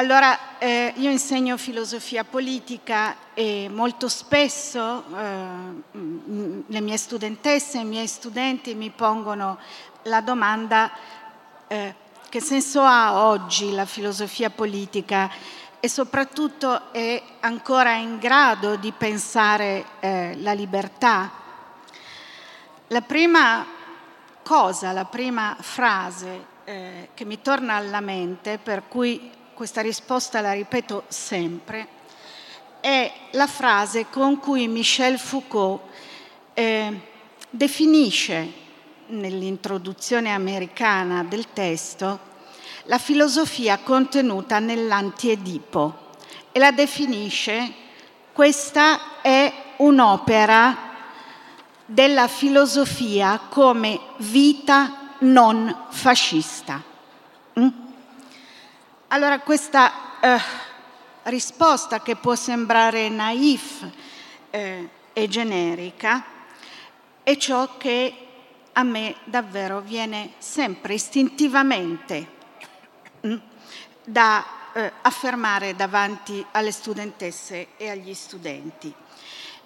Allora, eh, io insegno filosofia politica e molto spesso eh, le mie studentesse e i miei studenti mi pongono la domanda eh, che senso ha oggi la filosofia politica e soprattutto è ancora in grado di pensare eh, la libertà. La prima cosa, la prima frase eh, che mi torna alla mente, per cui questa risposta la ripeto sempre, è la frase con cui Michel Foucault eh, definisce nell'introduzione americana del testo la filosofia contenuta nell'Antiedipo e la definisce questa è un'opera della filosofia come vita non fascista. Mm? Allora questa eh, risposta che può sembrare naif eh, e generica è ciò che a me davvero viene sempre istintivamente mh, mm, da eh, affermare davanti alle studentesse e agli studenti.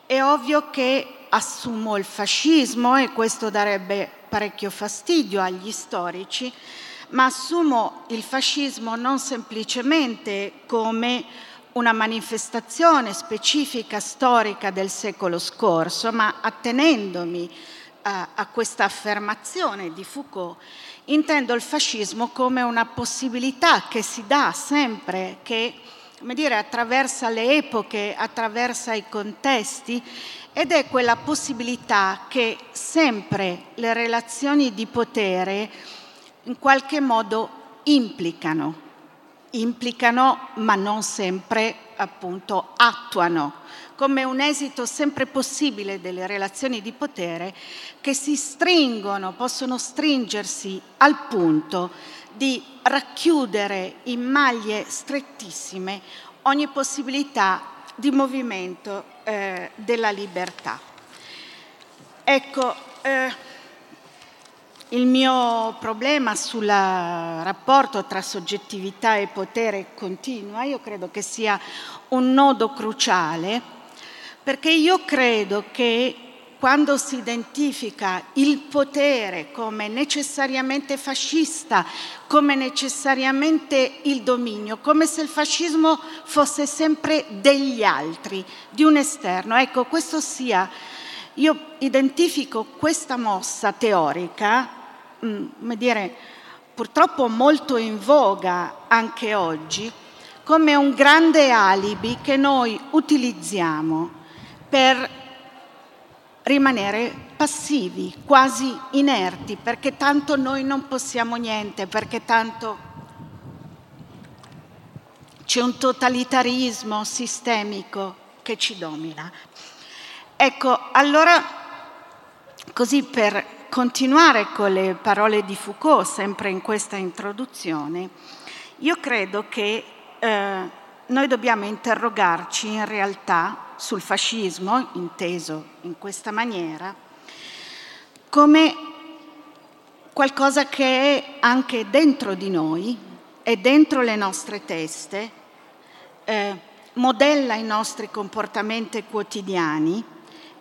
È ovvio che assumo il fascismo e questo darebbe parecchio fastidio agli storici, ma assumo il fascismo non semplicemente come una manifestazione specifica storica del secolo scorso, ma attenendomi a, a questa affermazione di Foucault, intendo il fascismo come una possibilità che si dà sempre, che come dire, attraversa le epoche, attraversa i contesti ed è quella possibilità che sempre le relazioni di potere in qualche modo implicano, implicano ma non sempre appunto attuano, come un esito sempre possibile delle relazioni di potere che si stringono, possono stringersi al punto di racchiudere in maglie strettissime ogni possibilità di movimento eh, della libertà. Ecco, eh, il mio problema sul rapporto tra soggettività e potere continua, io credo che sia un nodo cruciale, perché io credo che quando si identifica il potere come necessariamente fascista, come necessariamente il dominio, come se il fascismo fosse sempre degli altri, di un esterno. Ecco, questo sia, io identifico questa mossa teorica come dire, purtroppo molto in voga anche oggi, come un grande alibi che noi utilizziamo per rimanere passivi, quasi inerti, perché tanto noi non possiamo niente, perché tanto c'è un totalitarismo sistemico che ci domina. Ecco, allora, così per continuare con le parole di Foucault, sempre in questa introduzione, io credo che eh, noi dobbiamo interrogarci in realtà sul fascismo, inteso in questa maniera, come qualcosa che è anche dentro di noi e dentro le nostre teste, eh, modella i nostri comportamenti quotidiani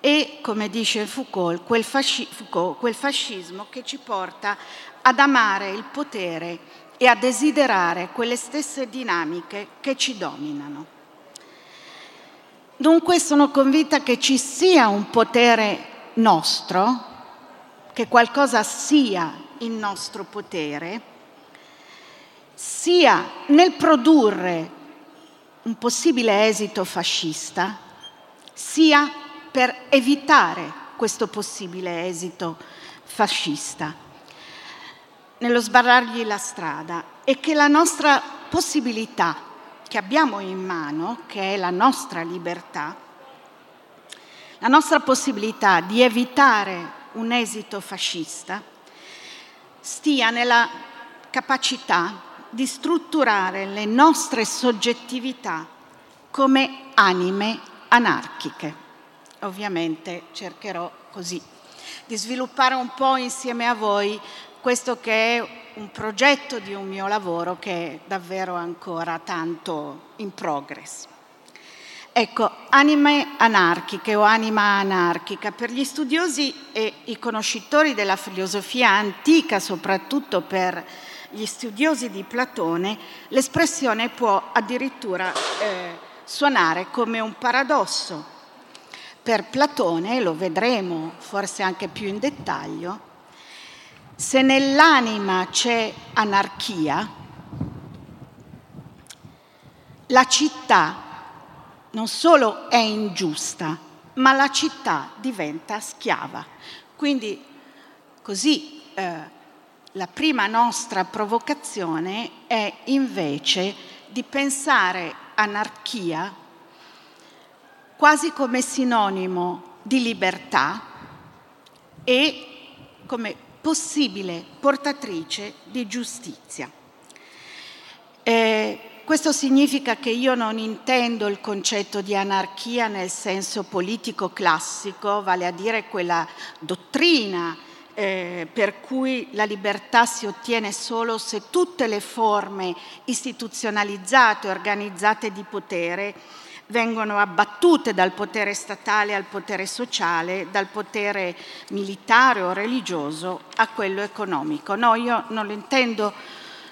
e, come dice Foucault quel, fasci- Foucault, quel fascismo che ci porta ad amare il potere e a desiderare quelle stesse dinamiche che ci dominano. Dunque sono convinta che ci sia un potere nostro, che qualcosa sia il nostro potere, sia nel produrre un possibile esito fascista, sia per evitare questo possibile esito fascista, nello sbarrargli la strada e che la nostra possibilità che abbiamo in mano, che è la nostra libertà, la nostra possibilità di evitare un esito fascista, stia nella capacità di strutturare le nostre soggettività come anime anarchiche ovviamente cercherò così di sviluppare un po' insieme a voi questo che è un progetto di un mio lavoro che è davvero ancora tanto in progress. Ecco, anime anarchiche o anima anarchica, per gli studiosi e i conoscitori della filosofia antica, soprattutto per gli studiosi di Platone, l'espressione può addirittura eh, suonare come un paradosso. Per Platone, lo vedremo forse anche più in dettaglio, se nell'anima c'è anarchia, la città non solo è ingiusta, ma la città diventa schiava. Quindi così eh, la prima nostra provocazione è invece di pensare anarchia quasi come sinonimo di libertà e come possibile portatrice di giustizia. Eh, questo significa che io non intendo il concetto di anarchia nel senso politico classico, vale a dire quella dottrina eh, per cui la libertà si ottiene solo se tutte le forme istituzionalizzate, organizzate di potere vengono abbattute dal potere statale al potere sociale, dal potere militare o religioso a quello economico. No, io non lo intendo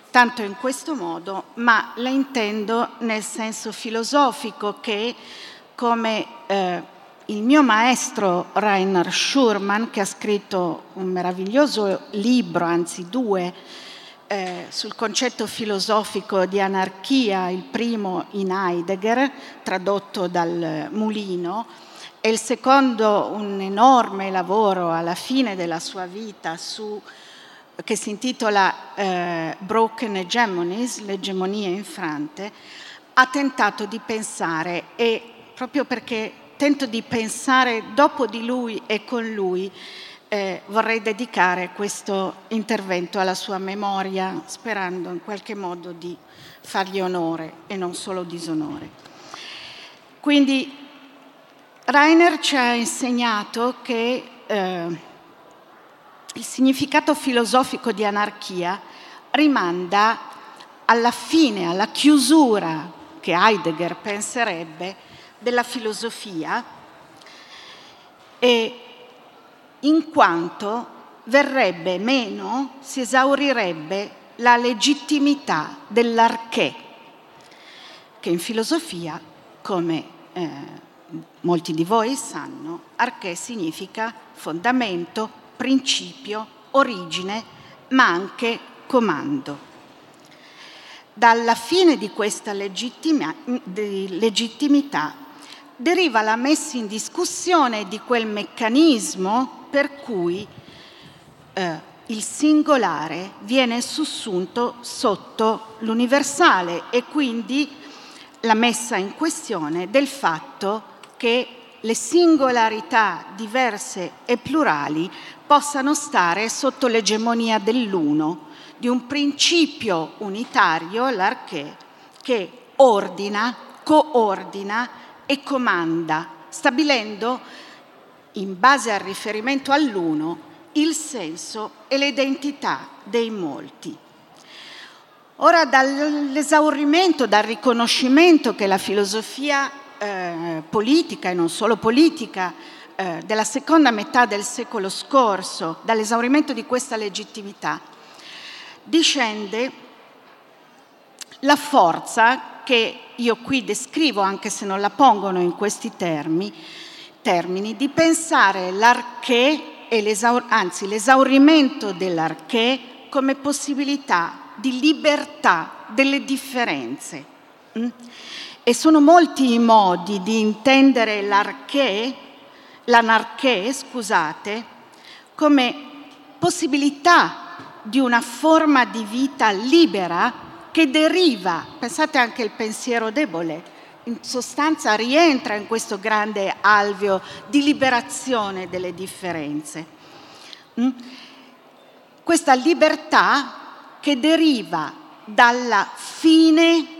tanto in questo modo, ma la intendo nel senso filosofico che, come eh, il mio maestro Rainer Schurman, che ha scritto un meraviglioso libro, anzi due, eh, sul concetto filosofico di anarchia, il primo in Heidegger, tradotto dal Mulino, e il secondo un enorme lavoro alla fine della sua vita su, che si intitola eh, Broken Hegemonies, l'egemonia infrante, ha tentato di pensare e proprio perché tento di pensare dopo di lui e con lui, eh, vorrei dedicare questo intervento alla sua memoria, sperando in qualche modo di fargli onore e non solo disonore. Quindi Rainer ci ha insegnato che eh, il significato filosofico di anarchia rimanda alla fine, alla chiusura che Heidegger penserebbe della filosofia e in quanto verrebbe meno, si esaurirebbe la legittimità dell'arché, che in filosofia, come eh, molti di voi sanno, arché significa fondamento, principio, origine, ma anche comando. Dalla fine di questa legittima, di legittimità deriva la messa in discussione di quel meccanismo per cui eh, il singolare viene sussunto sotto l'universale e quindi la messa in questione del fatto che le singolarità diverse e plurali possano stare sotto l'egemonia dell'uno, di un principio unitario, l'arché, che ordina, coordina e comanda, stabilendo in base al riferimento all'uno, il senso e l'identità dei molti. Ora dall'esaurimento, dal riconoscimento che la filosofia eh, politica e non solo politica eh, della seconda metà del secolo scorso, dall'esaurimento di questa legittimità, discende la forza che io qui descrivo, anche se non la pongono in questi termini, termini di pensare l'arché, l'esaur- anzi l'esaurimento dell'arché come possibilità di libertà delle differenze. Mm? E sono molti i modi di intendere l'arché, l'anarché, scusate, come possibilità di una forma di vita libera che deriva, pensate anche al pensiero debole, in sostanza rientra in questo grande alveo di liberazione delle differenze. Mm? Questa libertà che deriva dalla fine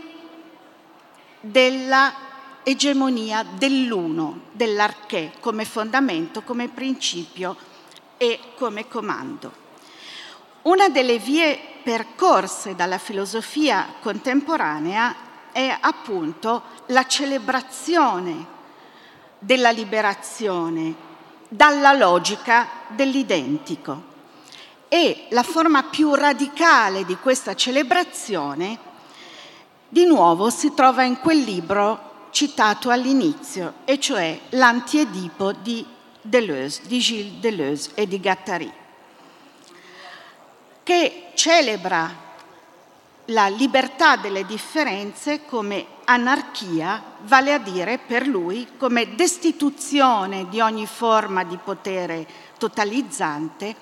della egemonia dell'uno, dell'arché, come fondamento, come principio e come comando. Una delle vie percorse dalla filosofia contemporanea è appunto la celebrazione della liberazione dalla logica dell'identico. E la forma più radicale di questa celebrazione, di nuovo, si trova in quel libro citato all'inizio, e cioè L'Antiedipo di Deleuze, di Gilles Deleuze e di Gattari che celebra la libertà delle differenze come anarchia, vale a dire per lui come destituzione di ogni forma di potere totalizzante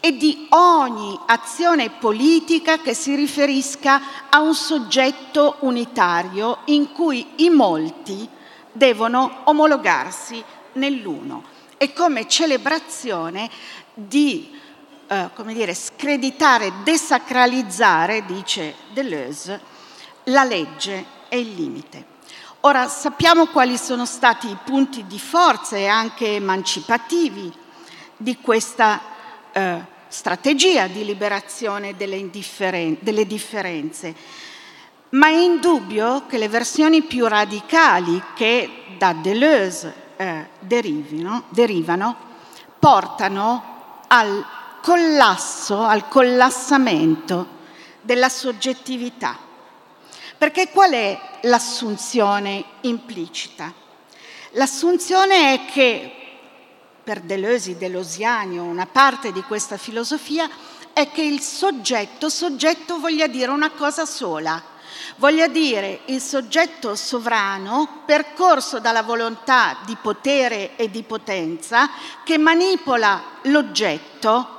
e di ogni azione politica che si riferisca a un soggetto unitario in cui i molti devono omologarsi nell'uno. E come celebrazione di eh, come dire, screditare, desacralizzare, dice Deleuze, la legge e il limite. Ora sappiamo quali sono stati i punti di forza e anche emancipativi di questa eh, strategia di liberazione delle, delle, differenze, ma è indubbio che le versioni più radicali che da Deleuze eh, derivino, derivano portano al collasso, al collassamento della soggettività. Perché qual è l'assunzione implicita? L'assunzione è che, per Deleuze, Delosiani o una parte di questa filosofia, è che il soggetto, soggetto voglia dire una cosa sola, voglia dire il soggetto sovrano percorso dalla volontà di potere e di potenza che manipola l'oggetto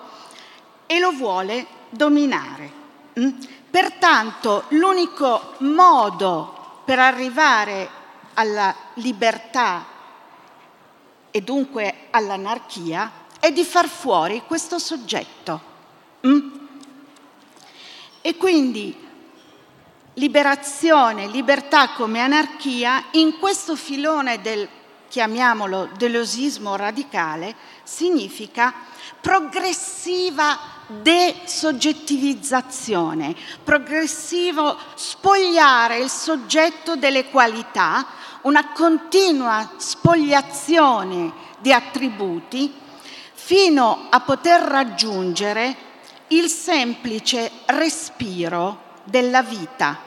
e lo vuole dominare. Mm? Pertanto l'unico modo per arrivare alla libertà e dunque all'anarchia è di far fuori questo soggetto. Mm? E quindi liberazione, libertà come anarchia, in questo filone del, chiamiamolo, delosismo radicale, significa progressiva desoggettivizzazione, progressivo spogliare il soggetto delle qualità, una continua spogliazione di attributi fino a poter raggiungere il semplice respiro della vita.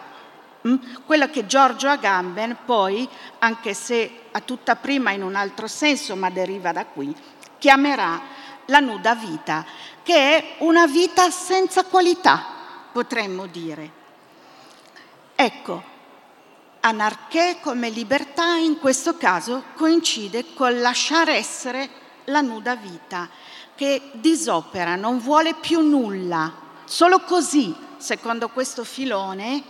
Mm? Quello che Giorgio Agamben poi, anche se a tutta prima in un altro senso, ma deriva da qui, chiamerà la nuda vita che è una vita senza qualità, potremmo dire. Ecco, anarché come libertà in questo caso coincide col lasciare essere la nuda vita, che disopera, non vuole più nulla. Solo così, secondo questo filone,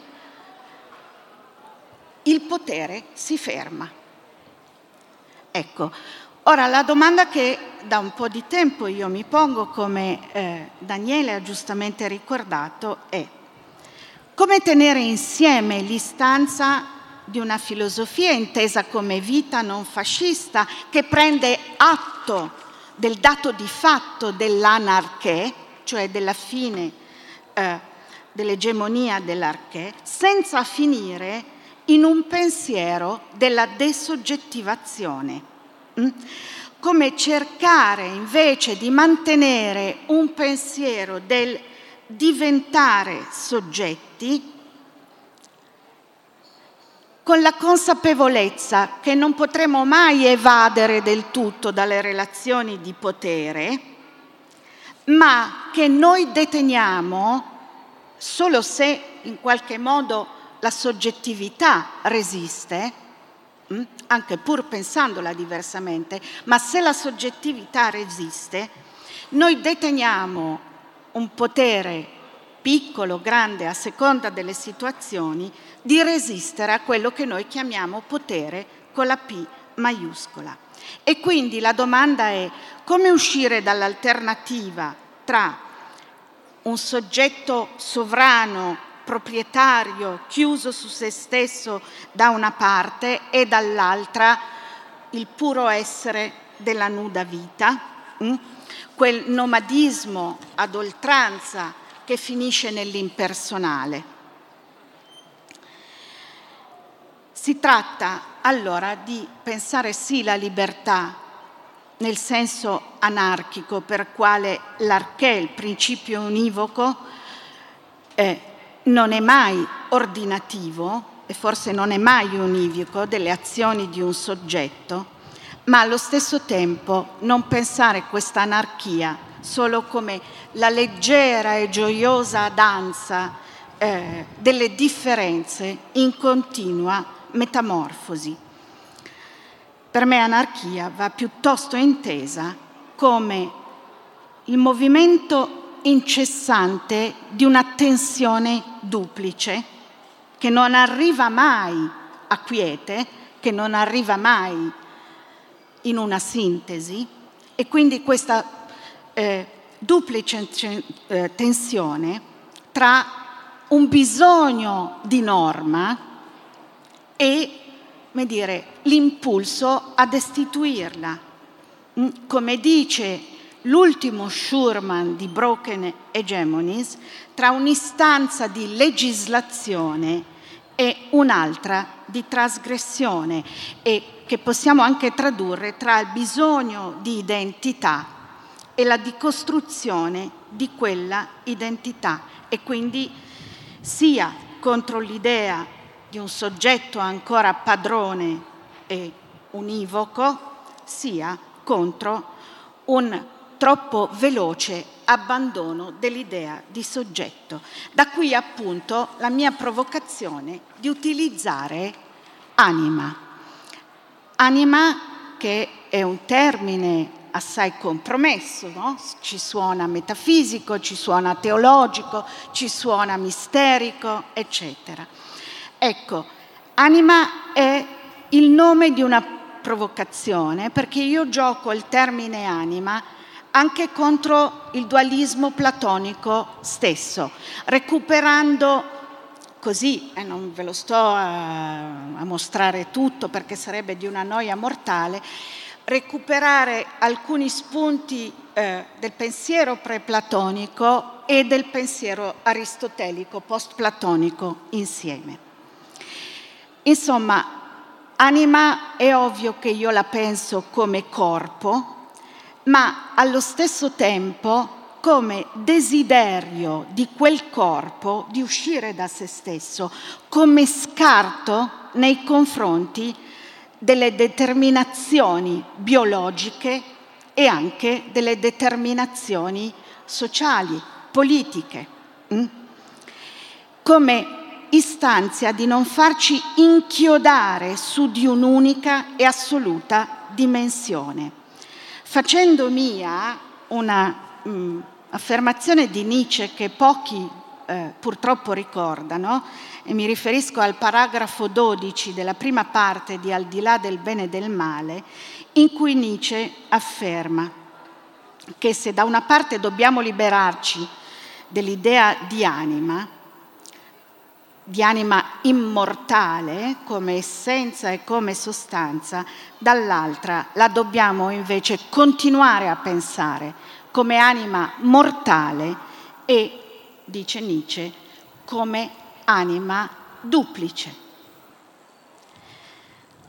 il potere si ferma. Ecco, Ora, la domanda che da un po' di tempo io mi pongo, come eh, Daniele ha giustamente ricordato, è come tenere insieme l'istanza di una filosofia intesa come vita non fascista che prende atto del dato di fatto dell'anarché, cioè della fine eh, dell'egemonia dell'arché, senza finire in un pensiero della desoggettivazione. Come cercare invece di mantenere un pensiero del diventare soggetti con la consapevolezza che non potremo mai evadere del tutto dalle relazioni di potere, ma che noi deteniamo solo se in qualche modo la soggettività resiste? Anche pur pensandola diversamente, ma se la soggettività resiste, noi deteniamo un potere piccolo, grande, a seconda delle situazioni, di resistere a quello che noi chiamiamo potere con la P maiuscola. E quindi la domanda è come uscire dall'alternativa tra un soggetto sovrano proprietario, chiuso su se stesso da una parte e dall'altra il puro essere della nuda vita, hm? quel nomadismo ad oltranza che finisce nell'impersonale. Si tratta allora di pensare sì la libertà nel senso anarchico per quale l'arché, il principio univoco, eh, non è mai ordinativo e forse non è mai univoco delle azioni di un soggetto, ma allo stesso tempo non pensare questa anarchia solo come la leggera e gioiosa danza eh, delle differenze in continua metamorfosi. Per me anarchia va piuttosto intesa come il movimento incessante di una tensione duplice che non arriva mai a quiete, che non arriva mai in una sintesi e quindi questa eh, duplice eh, tensione tra un bisogno di norma e dire, l'impulso a destituirla. Mm, come dice l'ultimo Schurman di Broken Hegemonies, tra un'istanza di legislazione e un'altra di trasgressione e che possiamo anche tradurre tra il bisogno di identità e la dicostruzione di quella identità e quindi sia contro l'idea di un soggetto ancora padrone e univoco, sia contro un troppo veloce abbandono dell'idea di soggetto. Da qui appunto la mia provocazione di utilizzare anima. Anima che è un termine assai compromesso, no? ci suona metafisico, ci suona teologico, ci suona misterico, eccetera. Ecco, anima è il nome di una provocazione perché io gioco il termine anima anche contro il dualismo platonico stesso, recuperando così, e eh, non ve lo sto a, a mostrare tutto perché sarebbe di una noia mortale, recuperare alcuni spunti eh, del pensiero preplatonico e del pensiero aristotelico post-platonico insieme. Insomma, anima è ovvio che io la penso come corpo, ma allo stesso tempo come desiderio di quel corpo di uscire da se stesso, come scarto nei confronti delle determinazioni biologiche e anche delle determinazioni sociali, politiche. Mm? Come istanzia di non farci inchiodare su di un'unica e assoluta dimensione. Facendo mia una mh, affermazione di Nietzsche che pochi eh, purtroppo ricordano, e mi riferisco al paragrafo 12 della prima parte di Al di là del bene e del male, in cui Nietzsche afferma che se da una parte dobbiamo liberarci dell'idea di anima, di anima immortale come essenza e come sostanza, dall'altra la dobbiamo invece continuare a pensare come anima mortale e, dice Nietzsche, come anima duplice.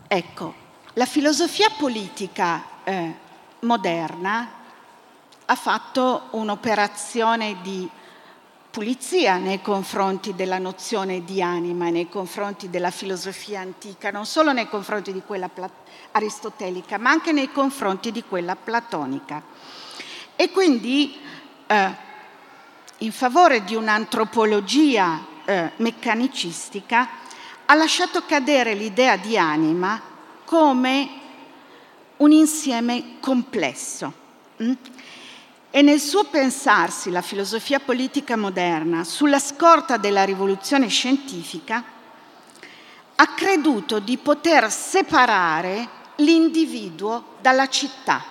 Ecco, la filosofia politica eh, moderna ha fatto un'operazione di pulizia nei confronti della nozione di anima, nei confronti della filosofia antica, non solo nei confronti di quella aristotelica, ma anche nei confronti di quella platonica. E quindi eh, in favore di un'antropologia eh, meccanicistica ha lasciato cadere l'idea di anima come un insieme complesso. Mm? E nel suo pensarsi la filosofia politica moderna, sulla scorta della rivoluzione scientifica, ha creduto di poter separare l'individuo dalla città,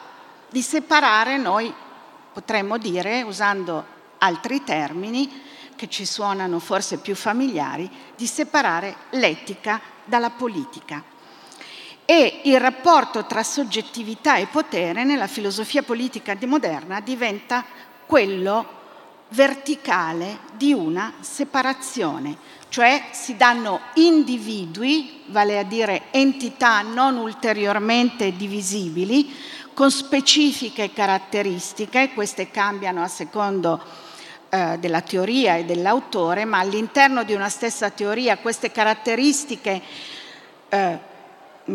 di separare, noi potremmo dire, usando altri termini che ci suonano forse più familiari, di separare l'etica dalla politica e il rapporto tra soggettività e potere nella filosofia politica moderna diventa quello verticale di una separazione, cioè si danno individui, vale a dire entità non ulteriormente divisibili, con specifiche caratteristiche, queste cambiano a secondo eh, della teoria e dell'autore, ma all'interno di una stessa teoria queste caratteristiche eh,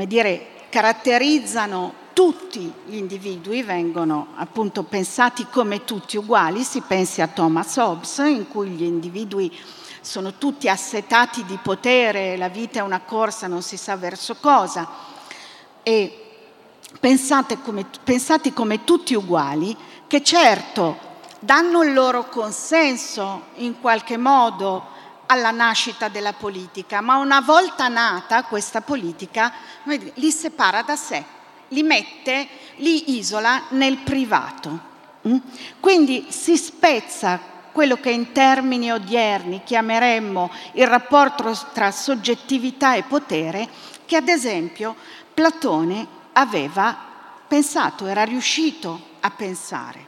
dire, caratterizzano tutti gli individui, vengono appunto pensati come tutti uguali, si pensi a Thomas Hobbes in cui gli individui sono tutti assetati di potere, la vita è una corsa, non si sa verso cosa, e come, pensati come tutti uguali, che certo danno il loro consenso in qualche modo alla nascita della politica, ma una volta nata questa politica li separa da sé, li mette, li isola nel privato. Mm? Quindi si spezza quello che in termini odierni chiameremmo il rapporto tra soggettività e potere, che ad esempio Platone aveva pensato, era riuscito a pensare.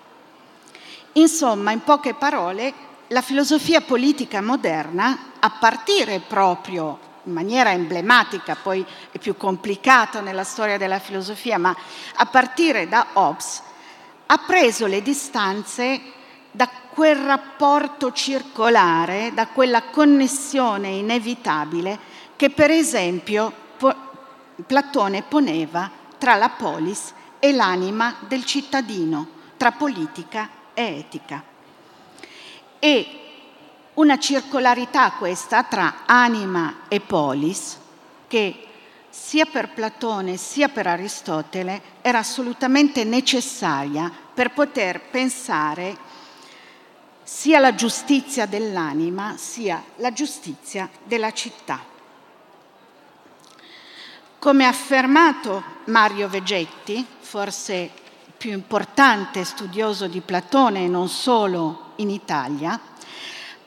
Insomma, in poche parole, la filosofia politica moderna, a partire proprio in maniera emblematica, poi è più complicato nella storia della filosofia, ma a partire da Hobbes, ha preso le distanze da quel rapporto circolare, da quella connessione inevitabile che per esempio Platone poneva tra la polis e l'anima del cittadino, tra politica e etica. E una circolarità questa tra anima e polis che sia per Platone sia per Aristotele era assolutamente necessaria per poter pensare sia la giustizia dell'anima sia la giustizia della città. Come ha affermato Mario Vegetti, forse più importante studioso di Platone e non solo in Italia,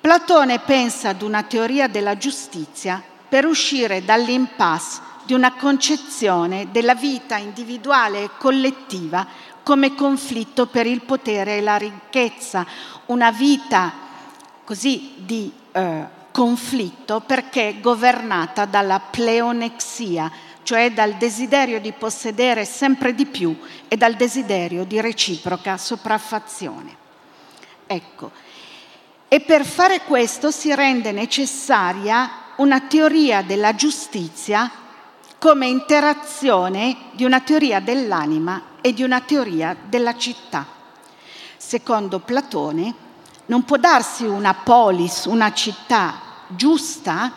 Platone pensa ad una teoria della giustizia per uscire dall'impasse di una concezione della vita individuale e collettiva come conflitto per il potere e la ricchezza, una vita così di eh, conflitto perché governata dalla pleonexia, cioè dal desiderio di possedere sempre di più e dal desiderio di reciproca sopraffazione. Ecco, e per fare questo si rende necessaria una teoria della giustizia come interazione di una teoria dell'anima e di una teoria della città. Secondo Platone non può darsi una polis, una città giusta,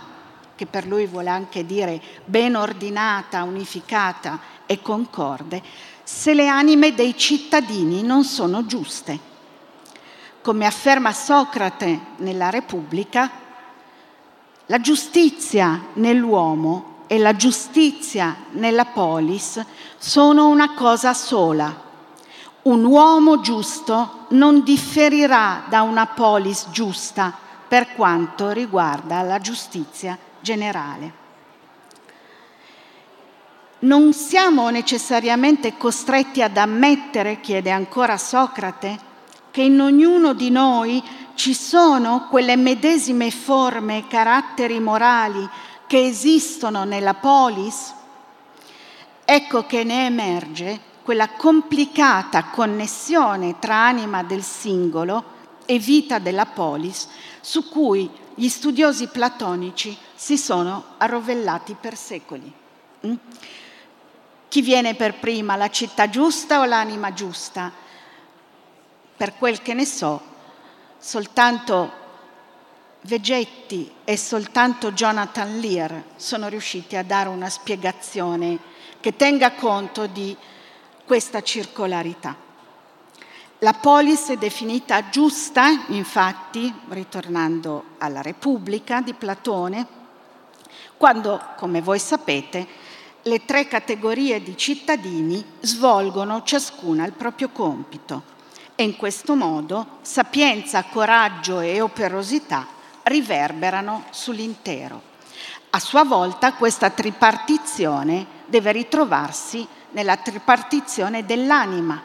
che per lui vuole anche dire ben ordinata, unificata e concorde, se le anime dei cittadini non sono giuste. Come afferma Socrate nella Repubblica, la giustizia nell'uomo e la giustizia nella polis sono una cosa sola. Un uomo giusto non differirà da una polis giusta per quanto riguarda la giustizia generale. Non siamo necessariamente costretti ad ammettere, chiede ancora Socrate, che in ognuno di noi ci sono quelle medesime forme e caratteri morali che esistono nella polis, ecco che ne emerge quella complicata connessione tra anima del singolo e vita della polis su cui gli studiosi platonici si sono arrovellati per secoli. Mm? Chi viene per prima, la città giusta o l'anima giusta? Per quel che ne so, soltanto Vegetti e soltanto Jonathan Lear sono riusciti a dare una spiegazione che tenga conto di questa circolarità. La polis è definita giusta, infatti, ritornando alla Repubblica di Platone, quando, come voi sapete, le tre categorie di cittadini svolgono ciascuna il proprio compito e in questo modo sapienza, coraggio e operosità riverberano sull'intero. A sua volta questa tripartizione deve ritrovarsi nella tripartizione dell'anima,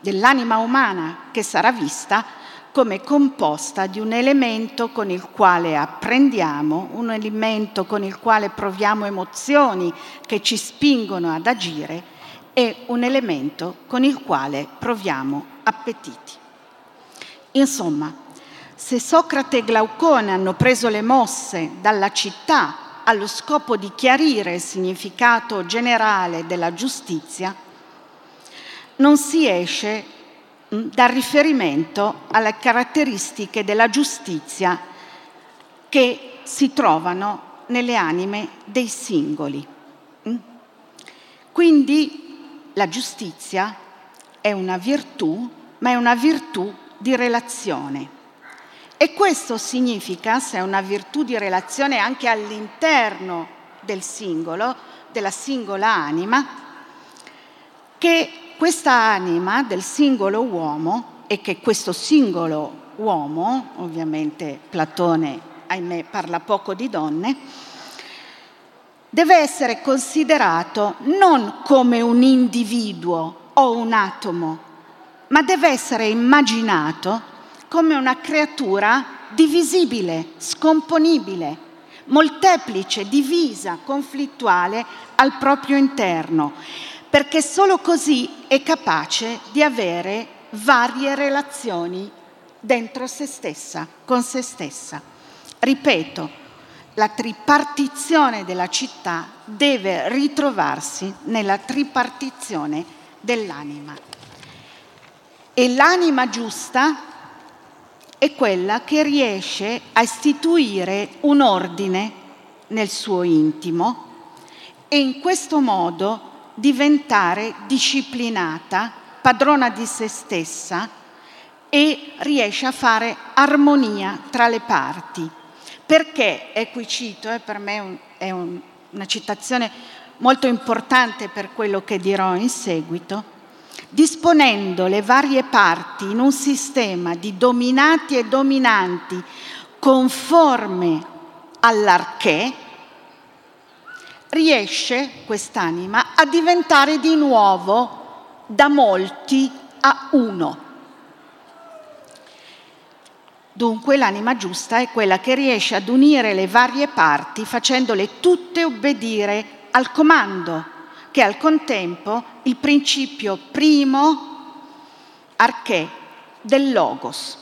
dell'anima umana che sarà vista come composta di un elemento con il quale apprendiamo, un elemento con il quale proviamo emozioni che ci spingono ad agire e un elemento con il quale proviamo appetiti. Insomma, se Socrate e Glaucone hanno preso le mosse dalla città allo scopo di chiarire il significato generale della giustizia, non si esce mm, dal riferimento alle caratteristiche della giustizia che si trovano nelle anime dei singoli. Mm? Quindi la giustizia è una virtù, ma è una virtù di relazione. E questo significa, se è una virtù di relazione anche all'interno del singolo, della singola anima, che questa anima del singolo uomo e che questo singolo uomo, ovviamente Platone, ahimè, parla poco di donne, deve essere considerato non come un individuo o un atomo, ma deve essere immaginato come una creatura divisibile, scomponibile, molteplice, divisa, conflittuale al proprio interno, perché solo così è capace di avere varie relazioni dentro se stessa, con se stessa. Ripeto, la tripartizione della città deve ritrovarsi nella tripartizione dell'anima. E l'anima giusta è quella che riesce a istituire un ordine nel suo intimo e in questo modo diventare disciplinata, padrona di se stessa e riesce a fare armonia tra le parti. Perché, e qui cito, eh, per me è un, una citazione molto importante per quello che dirò in seguito, disponendo le varie parti in un sistema di dominati e dominanti conforme all'arché, riesce quest'anima a diventare di nuovo da molti a uno. Dunque l'anima giusta è quella che riesce ad unire le varie parti facendole tutte obbedire al comando che al contempo il principio primo arché del logos.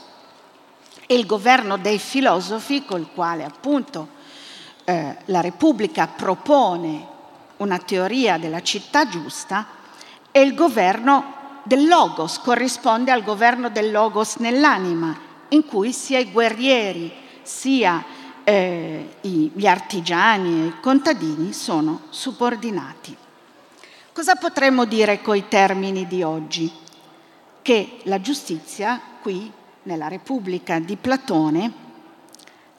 E il governo dei filosofi col quale appunto eh, la Repubblica propone una teoria della città giusta è il governo del logos, corrisponde al governo del logos nell'anima, in cui sia i guerrieri sia eh, gli artigiani e i contadini sono subordinati. Cosa potremmo dire coi termini di oggi? Che la giustizia qui, nella Repubblica di Platone,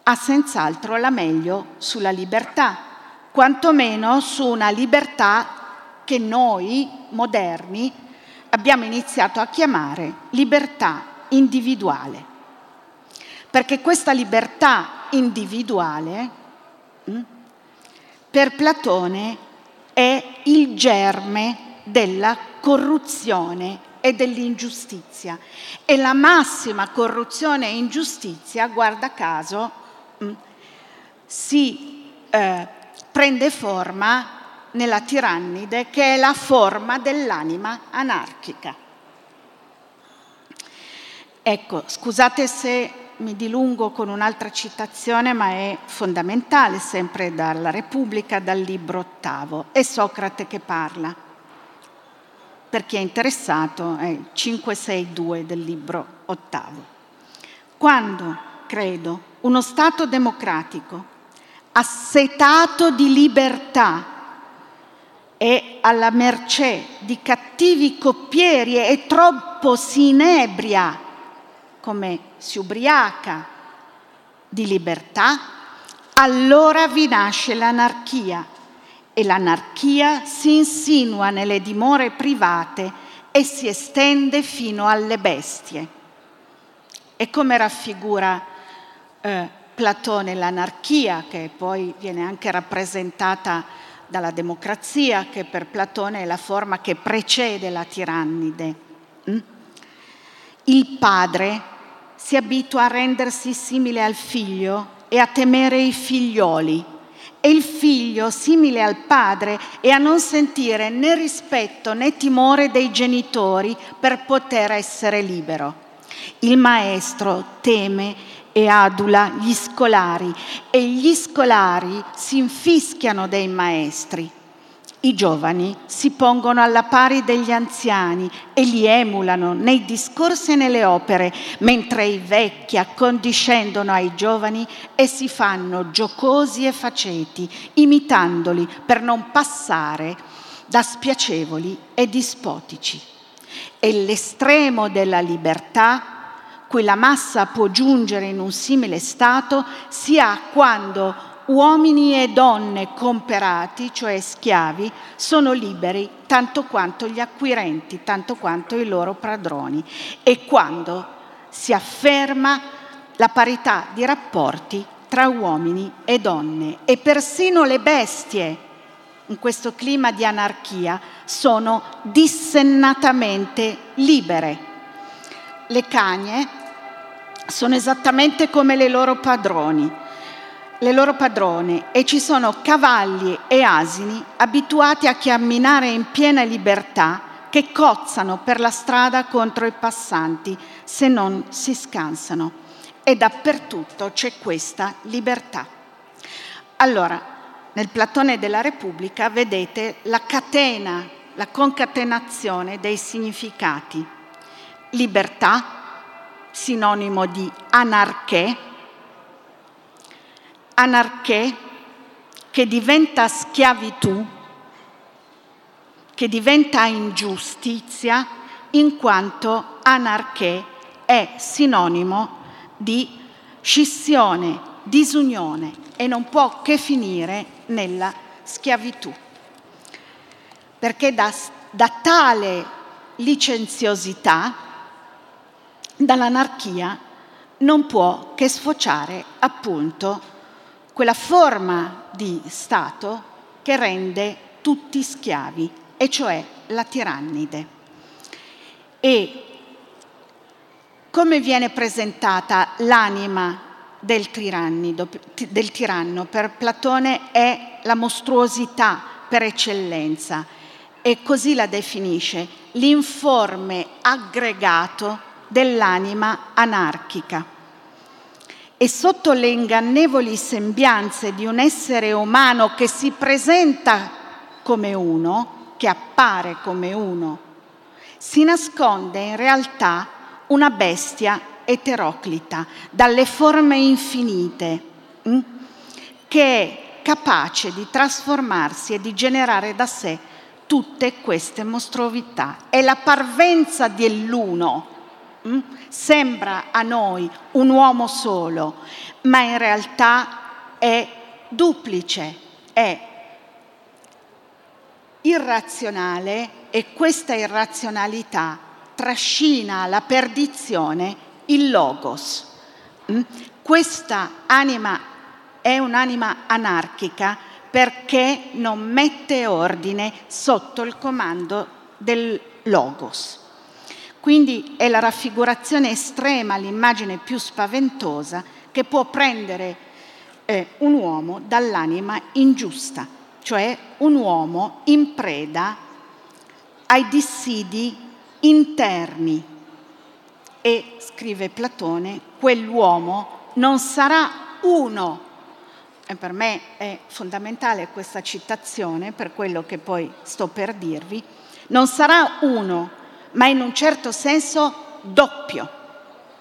ha senz'altro la meglio sulla libertà, quantomeno su una libertà che noi, moderni, abbiamo iniziato a chiamare libertà individuale. Perché questa libertà individuale, hm, per Platone, è il germe della corruzione e dell'ingiustizia. E la massima corruzione e ingiustizia, guarda caso, mm, si eh, prende forma nella tirannide, che è la forma dell'anima anarchica. Ecco, scusate se mi dilungo con un'altra citazione, ma è fondamentale, sempre dalla Repubblica, dal libro ottavo. È Socrate che parla. Per chi è interessato è 562 del libro ottavo. Quando, credo, uno Stato democratico, assetato di libertà, è alla mercé di cattivi coppieri e troppo si inebria come si ubriaca di libertà, allora vi nasce l'anarchia e l'anarchia si insinua nelle dimore private e si estende fino alle bestie. E come raffigura eh, Platone l'anarchia, che poi viene anche rappresentata dalla democrazia, che per Platone è la forma che precede la tirannide. Mm? Il padre si abitua a rendersi simile al figlio e a temere i figlioli, e il figlio simile al padre e a non sentire né rispetto né timore dei genitori per poter essere libero. Il maestro teme e adula gli scolari e gli scolari si infischiano dei maestri. I giovani si pongono alla pari degli anziani e li emulano nei discorsi e nelle opere, mentre i vecchi accondiscendono ai giovani e si fanno giocosi e faceti, imitandoli per non passare da spiacevoli e dispotici. E l'estremo della libertà cui la massa può giungere in un simile stato si ha quando uomini e donne comperati, cioè schiavi, sono liberi tanto quanto gli acquirenti, tanto quanto i loro padroni e quando si afferma la parità di rapporti tra uomini e donne e persino le bestie in questo clima di anarchia sono dissennatamente libere. Le cagne sono esattamente come le loro padroni le loro padrone e ci sono cavalli e asini abituati a camminare in piena libertà che cozzano per la strada contro i passanti se non si scansano. E dappertutto c'è questa libertà. Allora, nel Platone della Repubblica vedete la catena, la concatenazione dei significati. Libertà, sinonimo di anarché, anarché che diventa schiavitù, che diventa ingiustizia, in quanto anarché è sinonimo di scissione, disunione e non può che finire nella schiavitù. Perché da, da tale licenziosità, dall'anarchia, non può che sfociare appunto quella forma di Stato che rende tutti schiavi, e cioè la tirannide. E come viene presentata l'anima del, del tiranno? Per Platone è la mostruosità per eccellenza e così la definisce l'informe aggregato dell'anima anarchica e sotto le ingannevoli sembianze di un essere umano che si presenta come uno, che appare come uno, si nasconde in realtà una bestia eteroclita, dalle forme infinite, hm, che è capace di trasformarsi e di generare da sé tutte queste mostruosità. È la parvenza dell'uno Mm? Sembra a noi un uomo solo, ma in realtà è duplice, è irrazionale e questa irrazionalità trascina alla perdizione il logos. Mm? Questa anima è un'anima anarchica perché non mette ordine sotto il comando del logos. Quindi è la raffigurazione estrema, l'immagine più spaventosa che può prendere eh, un uomo dall'anima ingiusta, cioè un uomo in preda ai dissidi interni. E, scrive Platone, quell'uomo non sarà uno. E per me è fondamentale questa citazione, per quello che poi sto per dirvi, non sarà uno, ma in un certo senso doppio.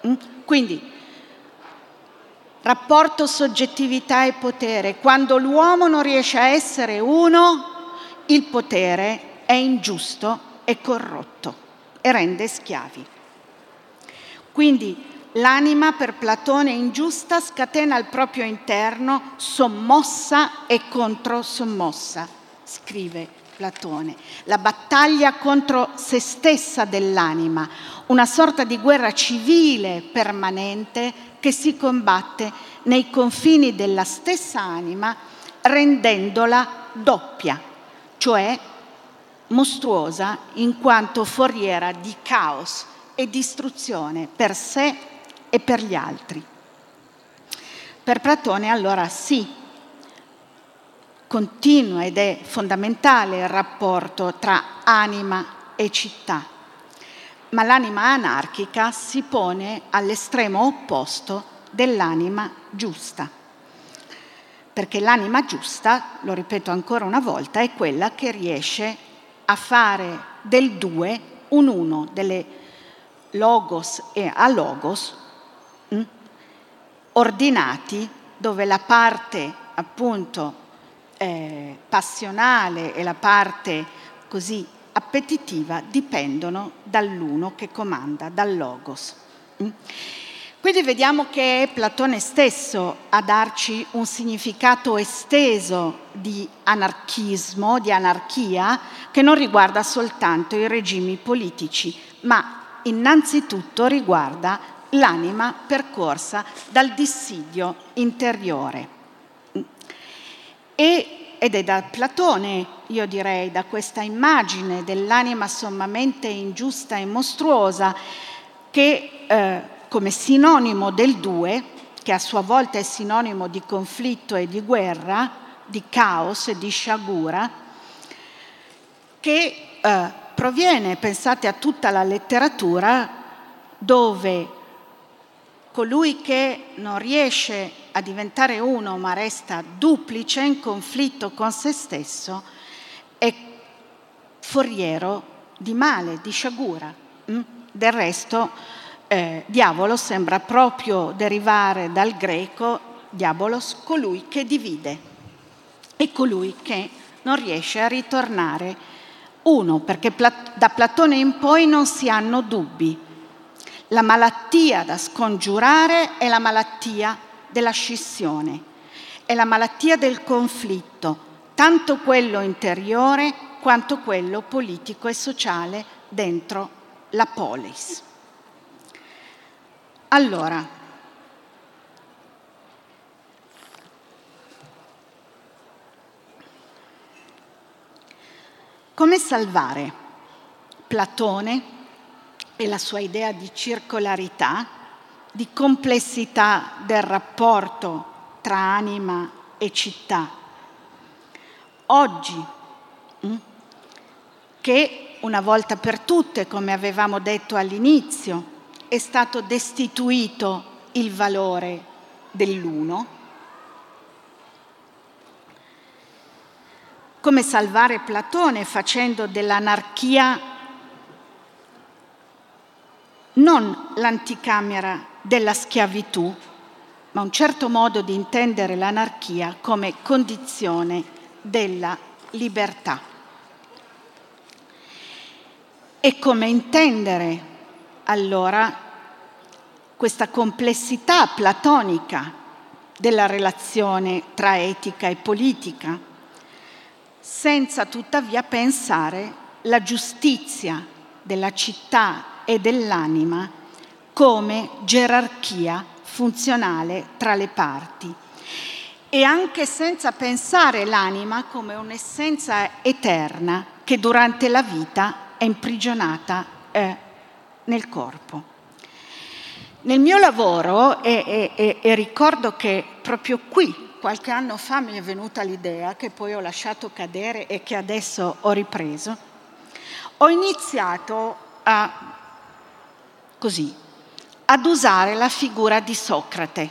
Mm? Quindi rapporto soggettività e potere. Quando l'uomo non riesce a essere uno, il potere è ingiusto e corrotto e rende schiavi. Quindi l'anima per Platone ingiusta scatena al proprio interno sommossa e controsommossa, scrive Platone, la battaglia contro se stessa dell'anima, una sorta di guerra civile permanente che si combatte nei confini della stessa anima rendendola doppia, cioè mostruosa in quanto foriera di caos e distruzione per sé e per gli altri. Per Platone allora sì, continua ed è fondamentale il rapporto tra anima e città, ma l'anima anarchica si pone all'estremo opposto dell'anima giusta, perché l'anima giusta, lo ripeto ancora una volta, è quella che riesce a fare del due un uno, delle logos e alogos, hm, ordinati, dove la parte appunto eh, passionale e la parte così appetitiva dipendono dall'uno che comanda, dal logos. Mm? Quindi vediamo che è Platone stesso a darci un significato esteso di anarchismo, di anarchia, che non riguarda soltanto i regimi politici, ma innanzitutto riguarda l'anima percorsa dal dissidio interiore. E, ed è da Platone, io direi, da questa immagine dell'anima sommamente ingiusta e mostruosa, che eh, come sinonimo del due, che a sua volta è sinonimo di conflitto e di guerra, di caos e di sciagura, che eh, proviene, pensate a tutta la letteratura, dove colui che non riesce a diventare uno ma resta duplice in conflitto con se stesso è foriero di male, di sciagura. Mm? Del resto, eh, diavolo sembra proprio derivare dal greco diabolos, colui che divide e colui che non riesce a ritornare uno, perché da Platone in poi non si hanno dubbi la malattia da scongiurare è la malattia della scissione, è la malattia del conflitto, tanto quello interiore quanto quello politico e sociale dentro la polis. Allora, come salvare Platone e la sua idea di circolarità, di complessità del rapporto tra anima e città. Oggi, mm, che una volta per tutte, come avevamo detto all'inizio, è stato destituito il valore dell'uno, come salvare Platone facendo dell'anarchia non l'anticamera della schiavitù, ma un certo modo di intendere l'anarchia come condizione della libertà. E come intendere allora questa complessità platonica della relazione tra etica e politica, senza tuttavia pensare la giustizia della città e dell'anima come gerarchia funzionale tra le parti e anche senza pensare l'anima come un'essenza eterna che durante la vita è imprigionata eh, nel corpo. Nel mio lavoro, e, e, e ricordo che proprio qui, qualche anno fa, mi è venuta l'idea, che poi ho lasciato cadere e che adesso ho ripreso, ho iniziato a così, ad usare la figura di Socrate,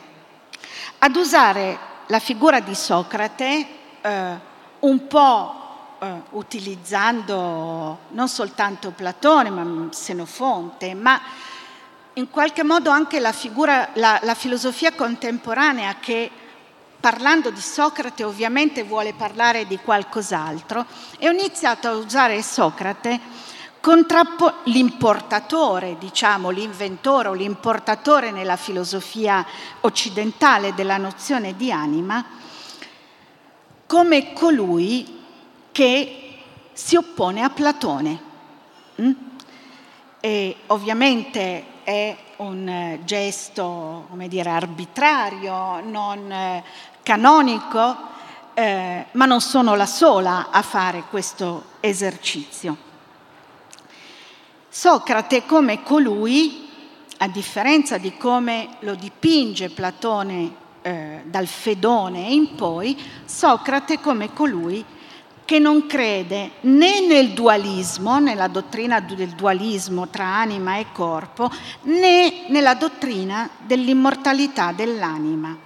ad usare la figura di Socrate eh, un po' eh, utilizzando non soltanto Platone, ma Senofonte, ma in qualche modo anche la, figura, la, la filosofia contemporanea che parlando di Socrate ovviamente vuole parlare di qualcos'altro, e ho iniziato a usare Socrate contrappo- l'importatore, diciamo, l'inventore o l'importatore nella filosofia occidentale della nozione di anima, come colui che si oppone a Platone. Mm? E ovviamente è un gesto, come dire, arbitrario, non eh, canonico, eh, ma non sono la sola a fare questo esercizio. Socrate come colui a differenza di come lo dipinge Platone eh, dal Fedone in poi, Socrate come colui che non crede né nel dualismo, nella dottrina del dualismo tra anima e corpo, né nella dottrina dell'immortalità dell'anima,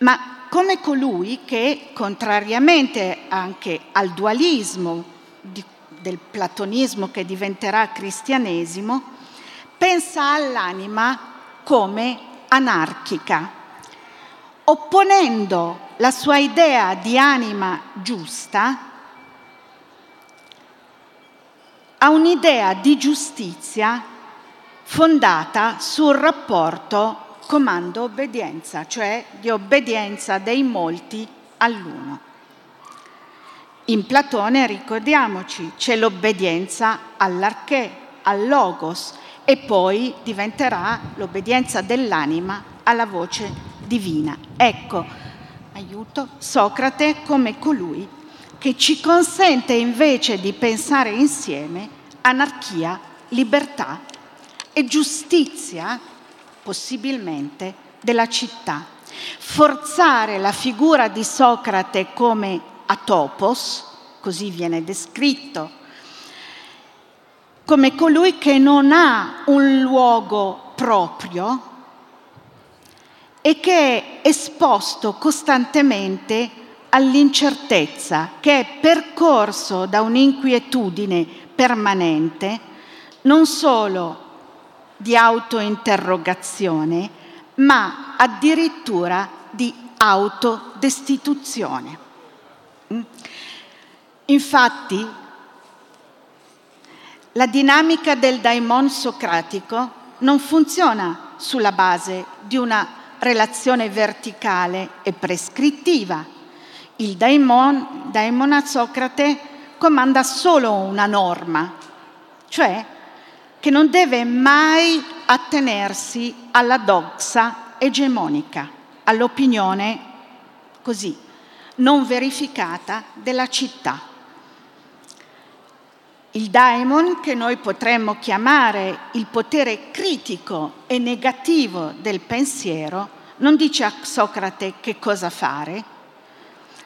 ma come colui che, contrariamente anche al dualismo di, del platonismo che diventerà cristianesimo, pensa all'anima come anarchica, opponendo la sua idea di anima giusta a un'idea di giustizia fondata sul rapporto comando-obbedienza, cioè di obbedienza dei molti all'uno. In Platone, ricordiamoci, c'è l'obbedienza all'arché, al logos, e poi diventerà l'obbedienza dell'anima alla voce divina. Ecco, aiuto, Socrate come colui che ci consente invece di pensare insieme anarchia, libertà e giustizia possibilmente della città. Forzare la figura di Socrate come atopos, così viene descritto, come colui che non ha un luogo proprio e che è esposto costantemente all'incertezza, che è percorso da un'inquietudine permanente, non solo di autointerrogazione, ma addirittura di autodestituzione. Infatti, la dinamica del daimon socratico non funziona sulla base di una relazione verticale e prescrittiva. Il daimon, daimon a Socrate comanda solo una norma, cioè che non deve mai attenersi alla doxa egemonica, all'opinione così non verificata della città. Il daimon, che noi potremmo chiamare il potere critico e negativo del pensiero, non dice a Socrate che cosa fare,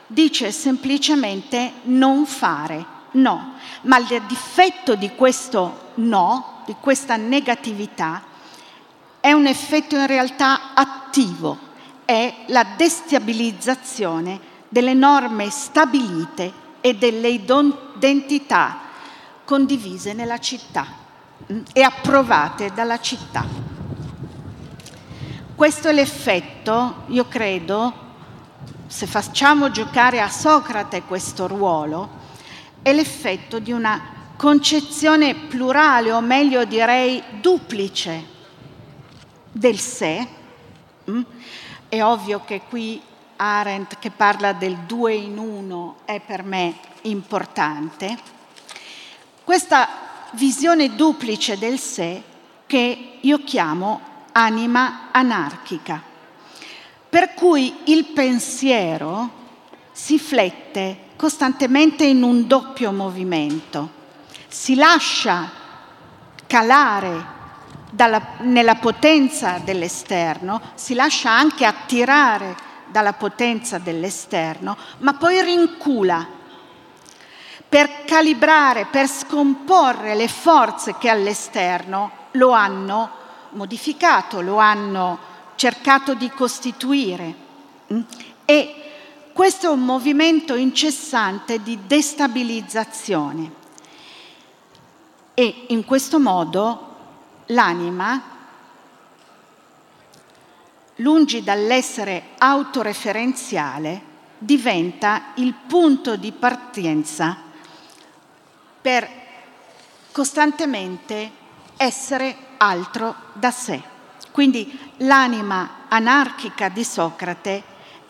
dice semplicemente non fare, no, ma il difetto di questo no di questa negatività è un effetto in realtà attivo, è la destabilizzazione delle norme stabilite e delle identità condivise nella città mm, e approvate dalla città. Questo è l'effetto, io credo, se facciamo giocare a Socrate questo ruolo, è l'effetto di una concezione plurale, o meglio direi duplice, del sé. Mm? È ovvio che qui Arendt, che parla del due in uno, è per me importante. Questa visione duplice del sé che io chiamo anima anarchica, per cui il pensiero si flette costantemente in un doppio movimento si lascia calare dalla, nella potenza dell'esterno, si lascia anche attirare dalla potenza dell'esterno, ma poi rincula per calibrare, per scomporre le forze che all'esterno lo hanno modificato, lo hanno cercato di costituire. E questo è un movimento incessante di destabilizzazione. E in questo modo l'anima, lungi dall'essere autoreferenziale, diventa il punto di partenza per costantemente essere altro da sé. Quindi l'anima anarchica di Socrate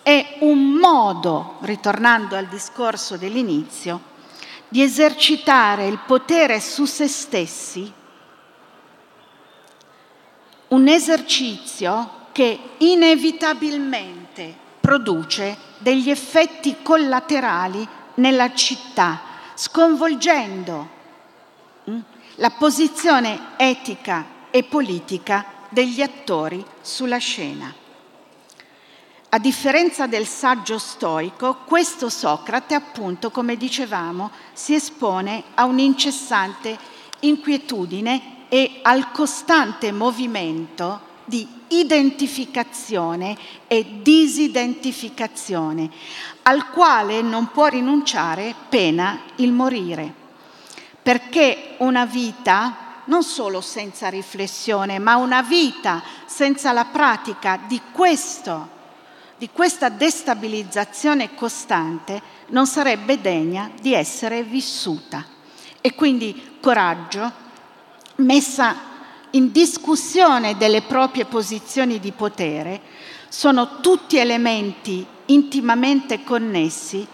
è un modo, ritornando al discorso dell'inizio, di esercitare il potere su se stessi, un esercizio che inevitabilmente produce degli effetti collaterali nella città, sconvolgendo mm, la posizione etica e politica degli attori sulla scena. A differenza del saggio stoico, questo Socrate, appunto, come dicevamo, si espone a un'incessante inquietudine e al costante movimento di identificazione e disidentificazione, al quale non può rinunciare pena il morire. Perché una vita, non solo senza riflessione, ma una vita senza la pratica di questo, di questa destabilizzazione costante, non sarebbe degna di essere vissuta. E quindi coraggio, messa in discussione delle proprie posizioni di potere sono tutti elementi intimamente connessi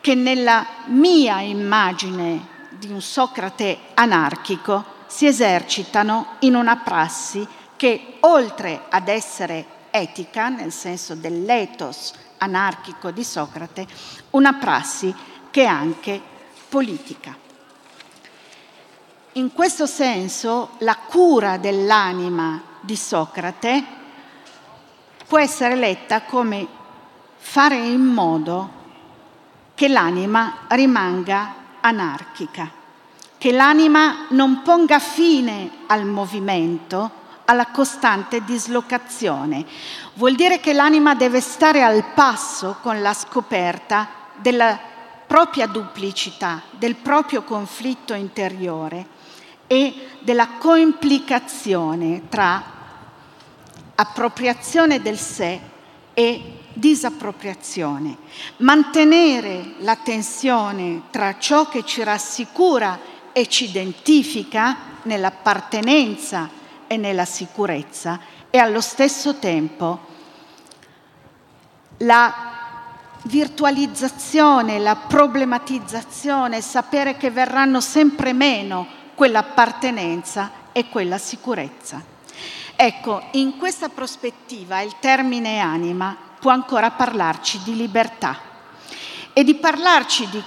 che nella mia immagine di un Socrate anarchico si esercitano in una prassi che oltre ad essere etica, nel senso dell'ethos anarchico di Socrate, una prassi che è anche politica. In questo senso la cura dell'anima di Socrate può essere letta come fare in modo che l'anima rimanga anarchica, che l'anima non ponga fine al movimento, alla costante dislocazione. Vuol dire che l'anima deve stare al passo con la scoperta della propria duplicità, del proprio conflitto interiore e della coimplicazione tra appropriazione del sé e disappropriazione. Mantenere la tensione tra ciò che ci rassicura e ci identifica nell'appartenenza e nella sicurezza e allo stesso tempo la virtualizzazione, la problematizzazione, sapere che verranno sempre meno quell'appartenenza e quella sicurezza. Ecco, in questa prospettiva il termine anima può ancora parlarci di libertà e di parlarci di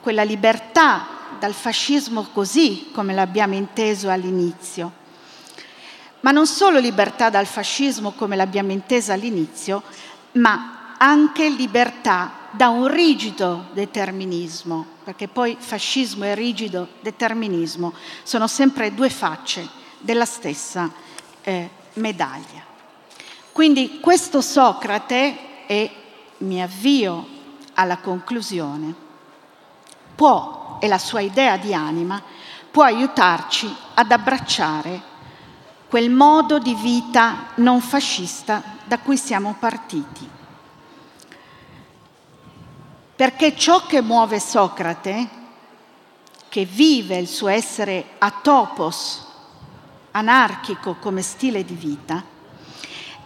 quella libertà dal fascismo così come l'abbiamo inteso all'inizio. Ma non solo libertà dal fascismo come l'abbiamo intesa all'inizio, ma anche libertà da un rigido determinismo, perché poi fascismo e rigido determinismo sono sempre due facce della stessa eh, medaglia. Quindi questo Socrate, e mi avvio alla conclusione, può, e la sua idea di anima, può aiutarci ad abbracciare quel modo di vita non fascista da cui siamo partiti perché ciò che muove Socrate, che vive il suo essere atopos, anarchico come stile di vita,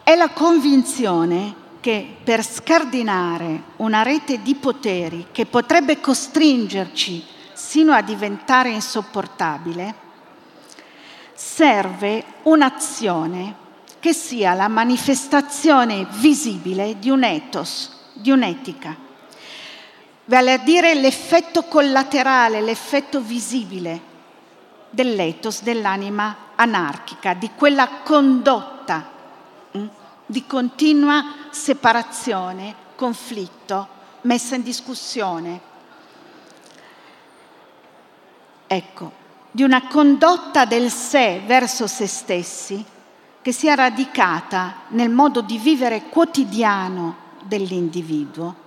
è la convinzione che per scardinare una rete di poteri che potrebbe costringerci sino a diventare insopportabile, serve un'azione che sia la manifestazione visibile di un ethos, di un'etica vale a dire l'effetto collaterale, l'effetto visibile dell'etos, dell'anima anarchica, di quella condotta hm, di continua separazione, conflitto, messa in discussione. Ecco, di una condotta del sé verso se stessi che sia radicata nel modo di vivere quotidiano dell'individuo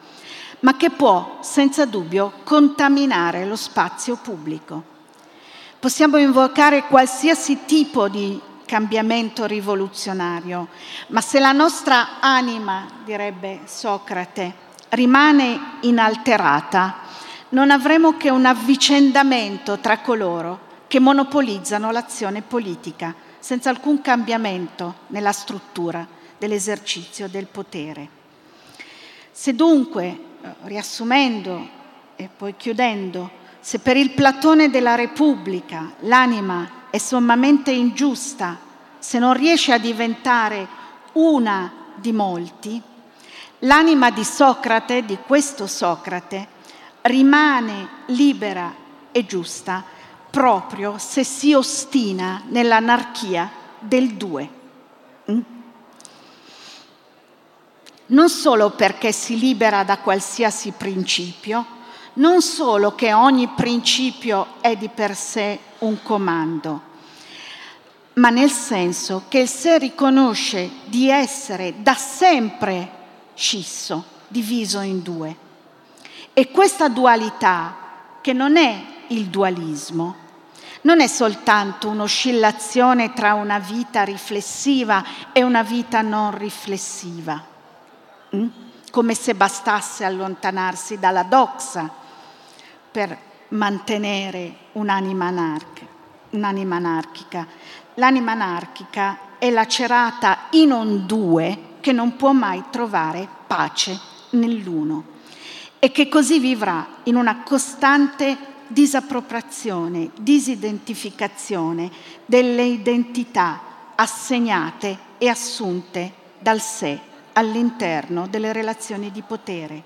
ma che può senza dubbio contaminare lo spazio pubblico. Possiamo invocare qualsiasi tipo di cambiamento rivoluzionario, ma se la nostra anima, direbbe Socrate, rimane inalterata, non avremo che un avvicendamento tra coloro che monopolizzano l'azione politica, senza alcun cambiamento nella struttura dell'esercizio del potere. Se dunque riassumendo e poi chiudendo, se per il Platone della Repubblica l'anima è sommamente ingiusta, se non riesce a diventare una di molti, l'anima di Socrate, di questo Socrate, rimane libera e giusta proprio se si ostina nell'anarchia del due. Non solo perché si libera da qualsiasi principio, non solo che ogni principio è di per sé un comando, ma nel senso che il sé riconosce di essere da sempre scisso, diviso in due. E questa dualità, che non è il dualismo, non è soltanto un'oscillazione tra una vita riflessiva e una vita non riflessiva? Come se bastasse allontanarsi dalla doxa per mantenere un'anima, anarchica. un'anima anarchica. L'anima anarchica è lacerata in un due che non può mai trovare pace nell'uno e che così vivrà in una costante disappropriazione, disidentificazione delle identità assegnate e assunte dal sé all'interno delle relazioni di potere.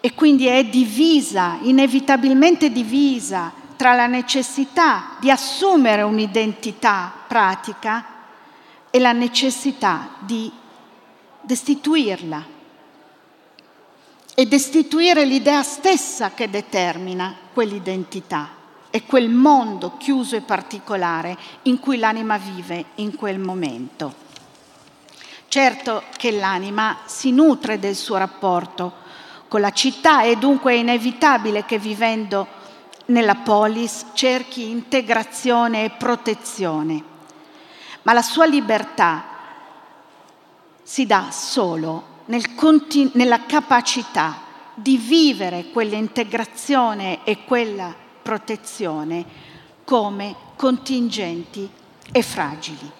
E quindi è divisa, inevitabilmente divisa, tra la necessità di assumere un'identità pratica e la necessità di destituirla e destituire l'idea stessa che determina quell'identità e quel mondo chiuso e particolare in cui l'anima vive in quel momento. Certo che l'anima si nutre del suo rapporto con la città e dunque è inevitabile che vivendo nella polis cerchi integrazione e protezione, ma la sua libertà si dà solo nel continu- nella capacità di vivere quell'integrazione e quella protezione come contingenti e fragili.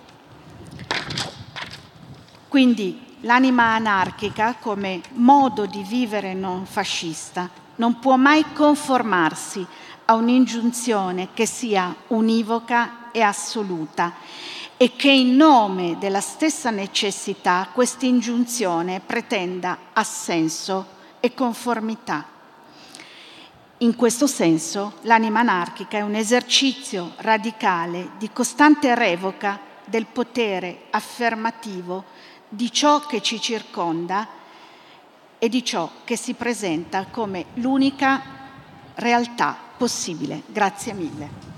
Quindi l'anima anarchica come modo di vivere non fascista non può mai conformarsi a un'ingiunzione che sia univoca e assoluta e che in nome della stessa necessità questa ingiunzione pretenda assenso e conformità. In questo senso l'anima anarchica è un esercizio radicale di costante revoca del potere affermativo di ciò che ci circonda e di ciò che si presenta come l'unica realtà possibile. Grazie mille.